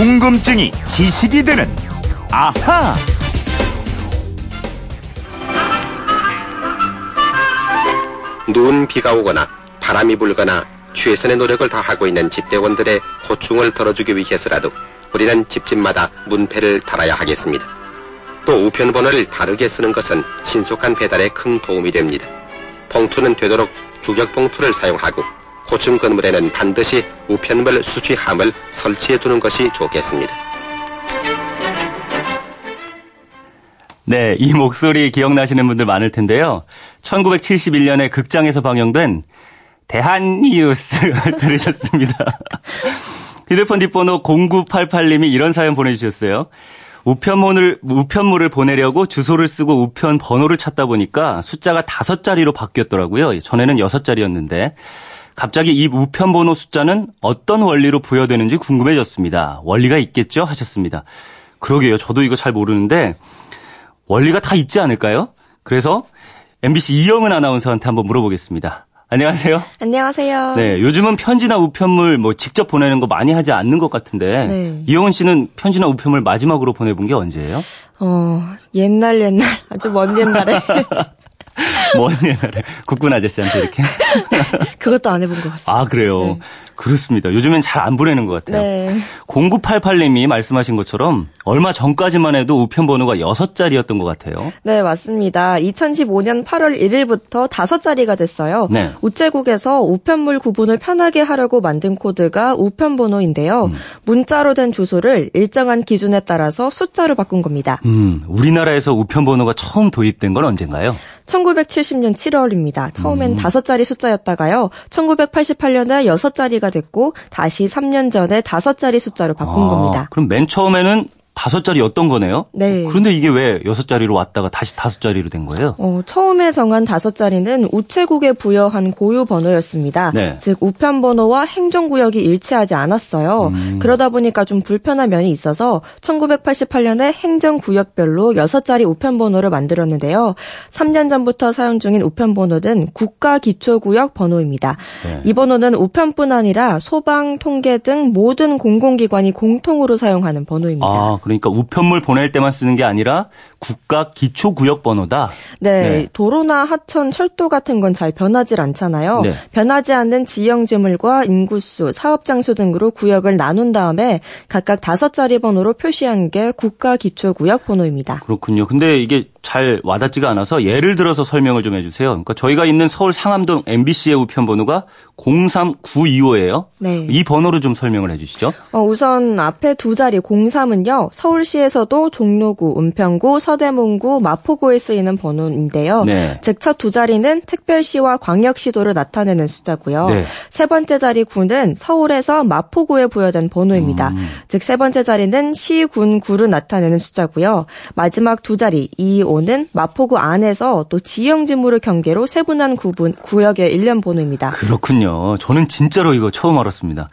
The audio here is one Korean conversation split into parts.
궁금증이 지식이 되는 아하. 눈 비가 오거나 바람이 불거나 최선의 노력을 다하고 있는 집배원들의 고충을 덜어주기 위해서라도 우리는 집집마다 문패를 달아야 하겠습니다. 또 우편번호를 바르게 쓰는 것은 신속한 배달에 큰 도움이 됩니다. 봉투는 되도록 규격 봉투를 사용하고 고층 건물에는 반드시 우편물 수취함을 설치해 두는 것이 좋겠습니다. 네, 이 목소리 기억나시는 분들 많을 텐데요. 1971년에 극장에서 방영된 대한뉴스 들으셨습니다. 휴대폰 뒷번호 0988님이 이런 사연 보내주셨어요. 우편물을, 우편물을 보내려고 주소를 쓰고 우편 번호를 찾다 보니까 숫자가 다섯 자리로 바뀌었더라고요. 전에는 여섯 자리였는데. 갑자기 이 우편 번호 숫자는 어떤 원리로 부여되는지 궁금해졌습니다. 원리가 있겠죠? 하셨습니다. 그러게요. 저도 이거 잘 모르는데 원리가 다 있지 않을까요? 그래서 MBC 이영은 아나운서한테 한번 물어보겠습니다. 안녕하세요. 안녕하세요. 네, 요즘은 편지나 우편물 뭐 직접 보내는 거 많이 하지 않는 것 같은데 네. 이영은 씨는 편지나 우편물 마지막으로 보내본 게 언제예요? 어, 옛날 옛날 아주 먼 옛날에 먼 옛날에 국군 아저씨한테 이렇게. 그것도 안 해본 것 같습니다. 아 그래요. 네. 그렇습니다. 요즘엔 잘 안 보내는 것 같아요. 네. 0988님이 말씀하신 것처럼 얼마 전까지만 해도 우편 번호가 6자리였던 것 같아요. 네, 맞습니다. 2015년 8월 1일부터 다섯 자리가 됐어요. 네. 우체국에서 우편물 구분을 편하게 하려고 만든 코드가 우편 번호인데요. 음. 문자로 된 주소를 일정한 기준에 따라서 숫자로 바꾼 겁니다. 음, 우리나라에서 우편 번호가 처음 도입된 건 언젠가요? 1970년 7월입니다. 처음엔 음. 다섯 자리 숫자였다가요. 1988년에 여섯 자리가 됐고 다시 3년 전에 다섯 자리 숫자로 바꾼 아, 겁니다. 그럼 맨 처음에는 다섯 자리였던 거네요? 네. 그런데 이게 왜 여섯 자리로 왔다가 다시 다섯 자리로 된 거예요? 어, 처음에 정한 다섯 자리는 우체국에 부여한 고유 번호였습니다. 네. 즉 우편 번호와 행정 구역이 일치하지 않았어요. 음. 그러다 보니까 좀 불편한 면이 있어서 1988년에 행정 구역별로 여섯 자리 우편 번호를 만들었는데요. 3년 전부터 사용 중인 우편 번호는 국가 기초 구역 번호입니다. 네. 이 번호는 우편뿐 아니라 소방, 통계 등 모든 공공기관이 공통으로 사용하는 번호입니다. 아, 그러니까 우편물 보낼 때만 쓰는 게 아니라 국가 기초 구역 번호다. 네, 네. 도로나 하천, 철도 같은 건 잘 변하질 않잖아요. 네. 변하지 않는 지형 지물과 인구수, 사업 장소 등으로 구역을 나눈 다음에 각각 다섯 자리 번호로 표시한 게 국가 기초 구역 번호입니다. 그렇군요. 근데 이게 잘 와닿지가 않아서 예를 들어서 설명을 좀 해주세요. 그러니까 저희가 있는 서울 상암동 MBC의 우편 번호가 03925예요. 네. 이 번호로 좀 설명을 해주시죠. 어, 우선 앞에 두 자리 03은요. 서울시에서도 종로구, 은평구, 서대문구, 마포구에 쓰이는 번호인데요. 네. 즉첫 두 자리는 특별시와 광역시도를 나타내는 숫자고요. 네. 세 번째 자리 9는 서울에서 마포구에 부여된 번호입니다. 음. 즉세 번째 자리는 시, 군, 구를 나타내는 숫자고요. 마지막 두 자리 2, 5는 마포구 안에서 또 지형 지물을 경계로 세분한 구분, 구역의 일련 번호입니다. 그렇군요. 저는 진짜로 이거 처음 알았습니다.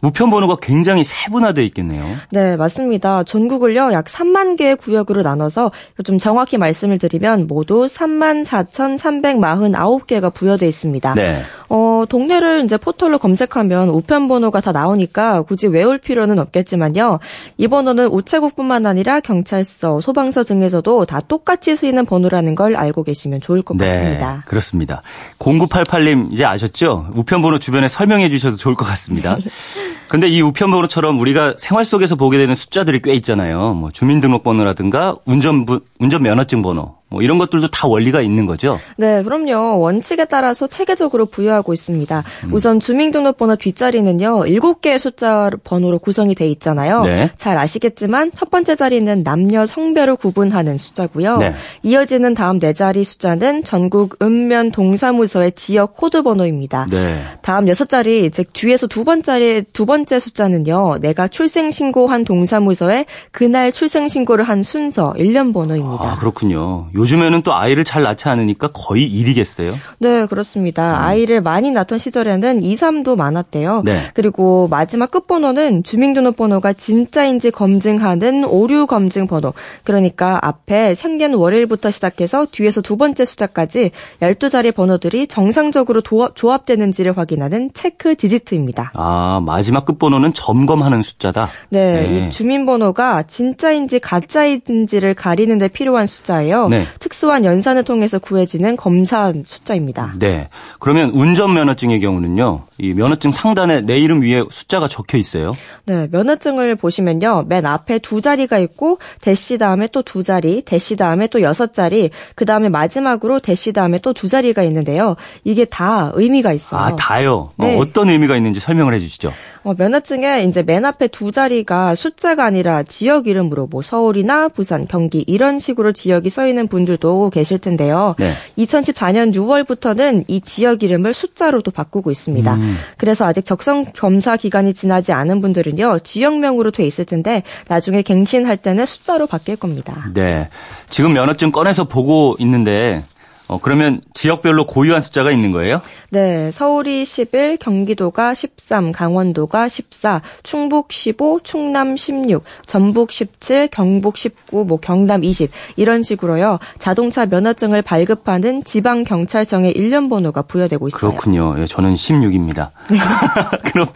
우편 번호가 굉장히 세분화되어 있겠네요. 네, 맞습니다. 전국을요, 약 3만 개의 구역으로 나눠서 좀 정확히 말씀을 드리면 모두 3만 4,349개가 부여되어 있습니다. 네. 어, 동네를 이제 포털로 검색하면 우편 번호가 다 나오니까 굳이 외울 필요는 없겠지만요. 이 번호는 우체국뿐만 아니라 경찰서, 소방서 등에서도 다 똑같이 쓰이는 번호라는 걸 알고 계시면 좋을 것 같습니다. 네, 그렇습니다. 0988님 이제 아셨죠? 우편 번호 주변에 설명해 주셔도 좋을 것 같습니다. 근데 이 우편번호처럼 우리가 생활 속에서 보게 되는 숫자들이 꽤 있잖아요. 뭐 주민등록번호라든가 운전부, 운전면허증 번호, 뭐 이런 것들도 다 원리가 있는 거죠. 네, 그럼요. 원칙에 따라서 체계적으로 부여하고 있습니다. 음. 우선 주민등록번호 뒷자리는요, 7개의 숫자 번호로 구성이 돼 있잖아요. 네. 잘 아시겠지만 첫 번째 자리는 남녀 성별을 구분하는 숫자고요. 네. 이어지는 다음 네 자리 숫자는 전국 읍면 동사무소의 지역 코드 번호입니다. 네. 다음 여섯 자리, 즉 뒤에서 두 번째 두 번째 숫자는요. 내가 출생 신고한 동사무소에 그날 출생 신고를 한 순서 일련 번호입니다. 아, 그렇군요. 요즘에는 또 아이를 잘 낳지 않으니까 거의 일이겠어요. 네, 그렇습니다. 아이를 많이 낳던 시절에는 2, 3도 많았대요. 네. 그리고 마지막 끝번호는 주민등록번호가 진짜인지 검증하는 오류 검증 번호. 그러니까 앞에 생년 월일부터 시작해서 뒤에서 두 번째 숫자까지 12자리 번호들이 정상적으로 도합, 조합되는지를 확인하는 체크 디지트입니다. 아, 마지막 끝번호는 점검하는 숫자다. 네, 네. 이 주민번호가 진짜인지 가짜인지를 가리는 데 필요한 숫자예요. 네. 특수한 연산을 통해서 구해지는 검사 숫자입니다. 네. 그러면 운전면허증의 경우는요, 이 면허증 상단에 내 이름 위에 숫자가 적혀 있어요. 네, 면허증을 보시면요. 맨 앞에 두 자리가 있고 대시 다음에 또 두 자리, 대시 다음에 또 여섯 자리, 그 다음에 마지막으로 대시 다음에 또 두 자리가 있는데요. 이게 다 의미가 있어요. 아, 다요. 네. 어, 어떤 의미가 있는지 설명을 해 주시죠. 어, 면허증에 이제 맨 앞에 두 자리가 숫자가 아니라 지역 이름으로 뭐 서울이나 부산, 경기 이런 식으로 지역이 써 있는 분들도 계실 텐데요. 네. 2014년 6월부터는 이 지역 이름을 숫자로도 바꾸고 있습니다. 음. 그래서 아직 적성 검사 기간이 지나지 않은 분들은요. 지역명으로 돼 있을 텐데 나중에 갱신할 때는 숫자로 바뀔 겁니다. 네. 지금 면허증 꺼내서 보고 있는데, 어, 그러면 지역별로 고유한 숫자가 있는 거예요? 네, 서울이 11, 경기도가 13, 강원도가 14, 충북 15, 충남 16, 전북 17, 경북 19, 뭐 경남 20 이런 식으로요. 자동차 면허증을 발급하는 지방 경찰청의 일련 번호가 부여되고 있어요. 그렇군요. 예, 저는 16입니다. 그럼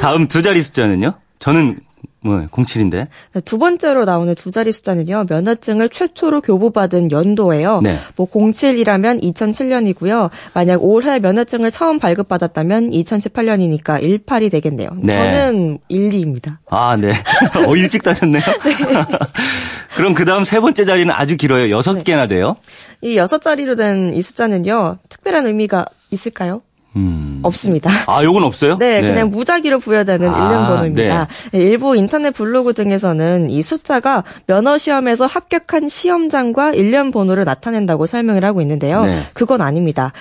다음 두 자리 숫자는요? 저는 뭐 07인데. 네, 두 번째로 나오는 두 자리 숫자는요. 면허증을 최초로 교부받은 연도예요. 네. 뭐 07이라면 2007년이고요. 만약 올해 면허증을 처음 발급받았다면 2018년이니까 18이 되겠네요. 네. 저는 12입니다. 아, 네. 어, 일찍 따셨네요. 그럼 그 다음 세 번째 자리는 아주 길어요. 여섯 개나 돼요. 이 여섯 자리로 된 이 숫자는요. 특별한 의미가 있을까요? 음. 없습니다. 아, 요건 없어요? 네, 그냥 무작위로 부여되는 아, 일련 번호입니다. 네. 네, 일부 인터넷 블로그 등에서는 이 숫자가 면허 시험에서 합격한 시험장과 일련 번호를 나타낸다고 설명을 하고 있는데요. 네. 그건 아닙니다.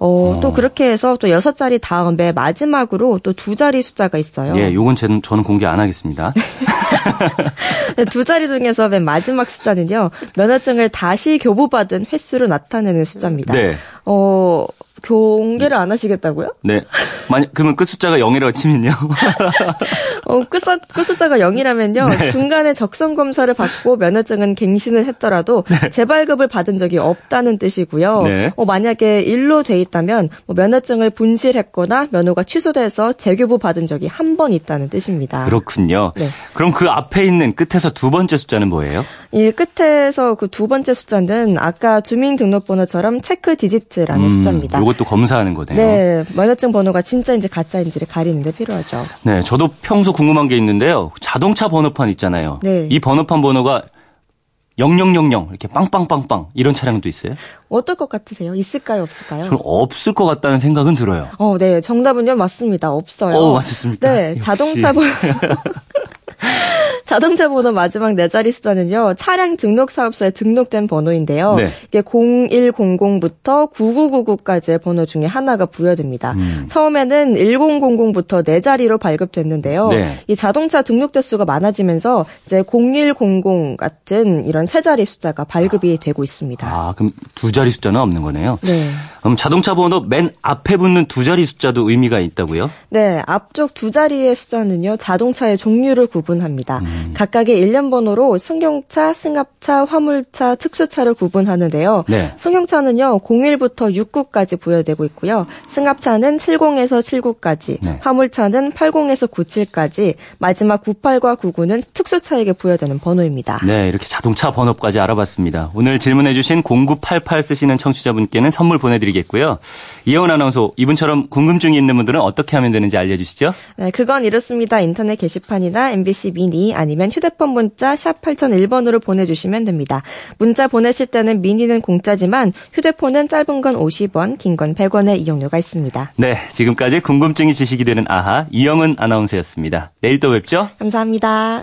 어, 또 그렇게 해서 또 여섯 자리 다음에 마지막으로 또 두 자리 숫자가 있어요. 예, 요건 제, 저는 공개 안 하겠습니다. 네, 두 자리 중에서 맨 마지막 숫자는요. 면허증을 다시 교부받은 횟수로 나타내는 숫자입니다. 네. 어, 공개를 안 하시겠다고요? 네. 만약, 그러면 끝 숫자가 0이라고 치면요. 어, 끝, 숫- 끝 숫자가 0이라면요. 네. 중간에 적성 검사를 받고 면허증은 갱신을 했더라도 재발급을 받은 적이 없다는 뜻이고요. 네. 어, 만약에 1로 돼 있다면 뭐 면허증을 분실했거나 면허가 취소돼서 재교부 받은 적이 한 번 있다는 뜻입니다. 그렇군요. 네. 그럼 그 앞에 있는 끝에서 두 번째 숫자는 뭐예요? 이 끝에서 그 두 번째 숫자는 아까 주민등록번호처럼 체크 디지트라는 음, 숫자입니다. 요것도 검사하는 거네요. 네, 면허증 번호가 진짜 인지 가짜인지를 가리는 데 필요하죠. 네, 저도 평소 궁금한 게 있는데요. 자동차 번호판 있잖아요. 네. 이 번호판 번호가 0000 이렇게 빵빵빵빵 이런 차량도 있어요? 어떨 것 같으세요? 있을까요, 없을까요? 저는 없을 것 같다는 생각은 들어요. 어, 네. 정답은요, 맞습니다. 없어요. 어, 맞췄습니까? 네. 역시. 자동차 번호. 자동차 번호 마지막 네 자리 숫자는요, 차량 등록 사업소에 등록된 번호인데요. 네. 이게 0100부터 9999까지의 번호 중에 하나가 부여됩니다. 음. 처음에는 1000부터 네 자리로 발급됐는데요. 네. 이 자동차 등록 대수가 많아지면서 이제 0100 같은 이런 세 자리 숫자가 발급이 되고 있습니다. 아, 그럼 두 자리 숫자는 없는 거네요. 네. 그럼 자동차 번호 맨 앞에 붙는 두 자리 숫자도 의미가 있다고요? 네, 앞쪽 두 자리의 숫자는요, 자동차의 종류를 구분합니다. 음. 각각의 일련 번호로 승용차, 승합차, 화물차, 특수차를 구분하는데요. 네. 승용차는요, 01부터 69까지 부여되고 있고요. 승합차는 70에서 79까지, 네. 화물차는 80에서 97까지, 마지막 98과 99는 특수차에게 부여되는 번호입니다. 네, 이렇게 자동차 번호까지 알아봤습니다. 오늘 질문해주신 0988 쓰시는 청취자분께는 선물 보내드리겠고요. 이혜원 아나운서, 이분처럼 궁금증이 있는 분들은 어떻게 하면 되는지 알려주시죠? 네, 그건 이렇습니다. 인터넷 게시판이나 MBC 미니 아니면 휴대폰 문자 샵 8001번으로 보내주시면 됩니다. 문자 보내실 때는 미니는 공짜지만 휴대폰은 짧은 건 50원, 긴 건 100원의 이용료가 있습니다. 네, 지금까지 궁금증이 지식이 되는 아하, 이영은 아나운서였습니다. 내일 또 뵙죠? 감사합니다.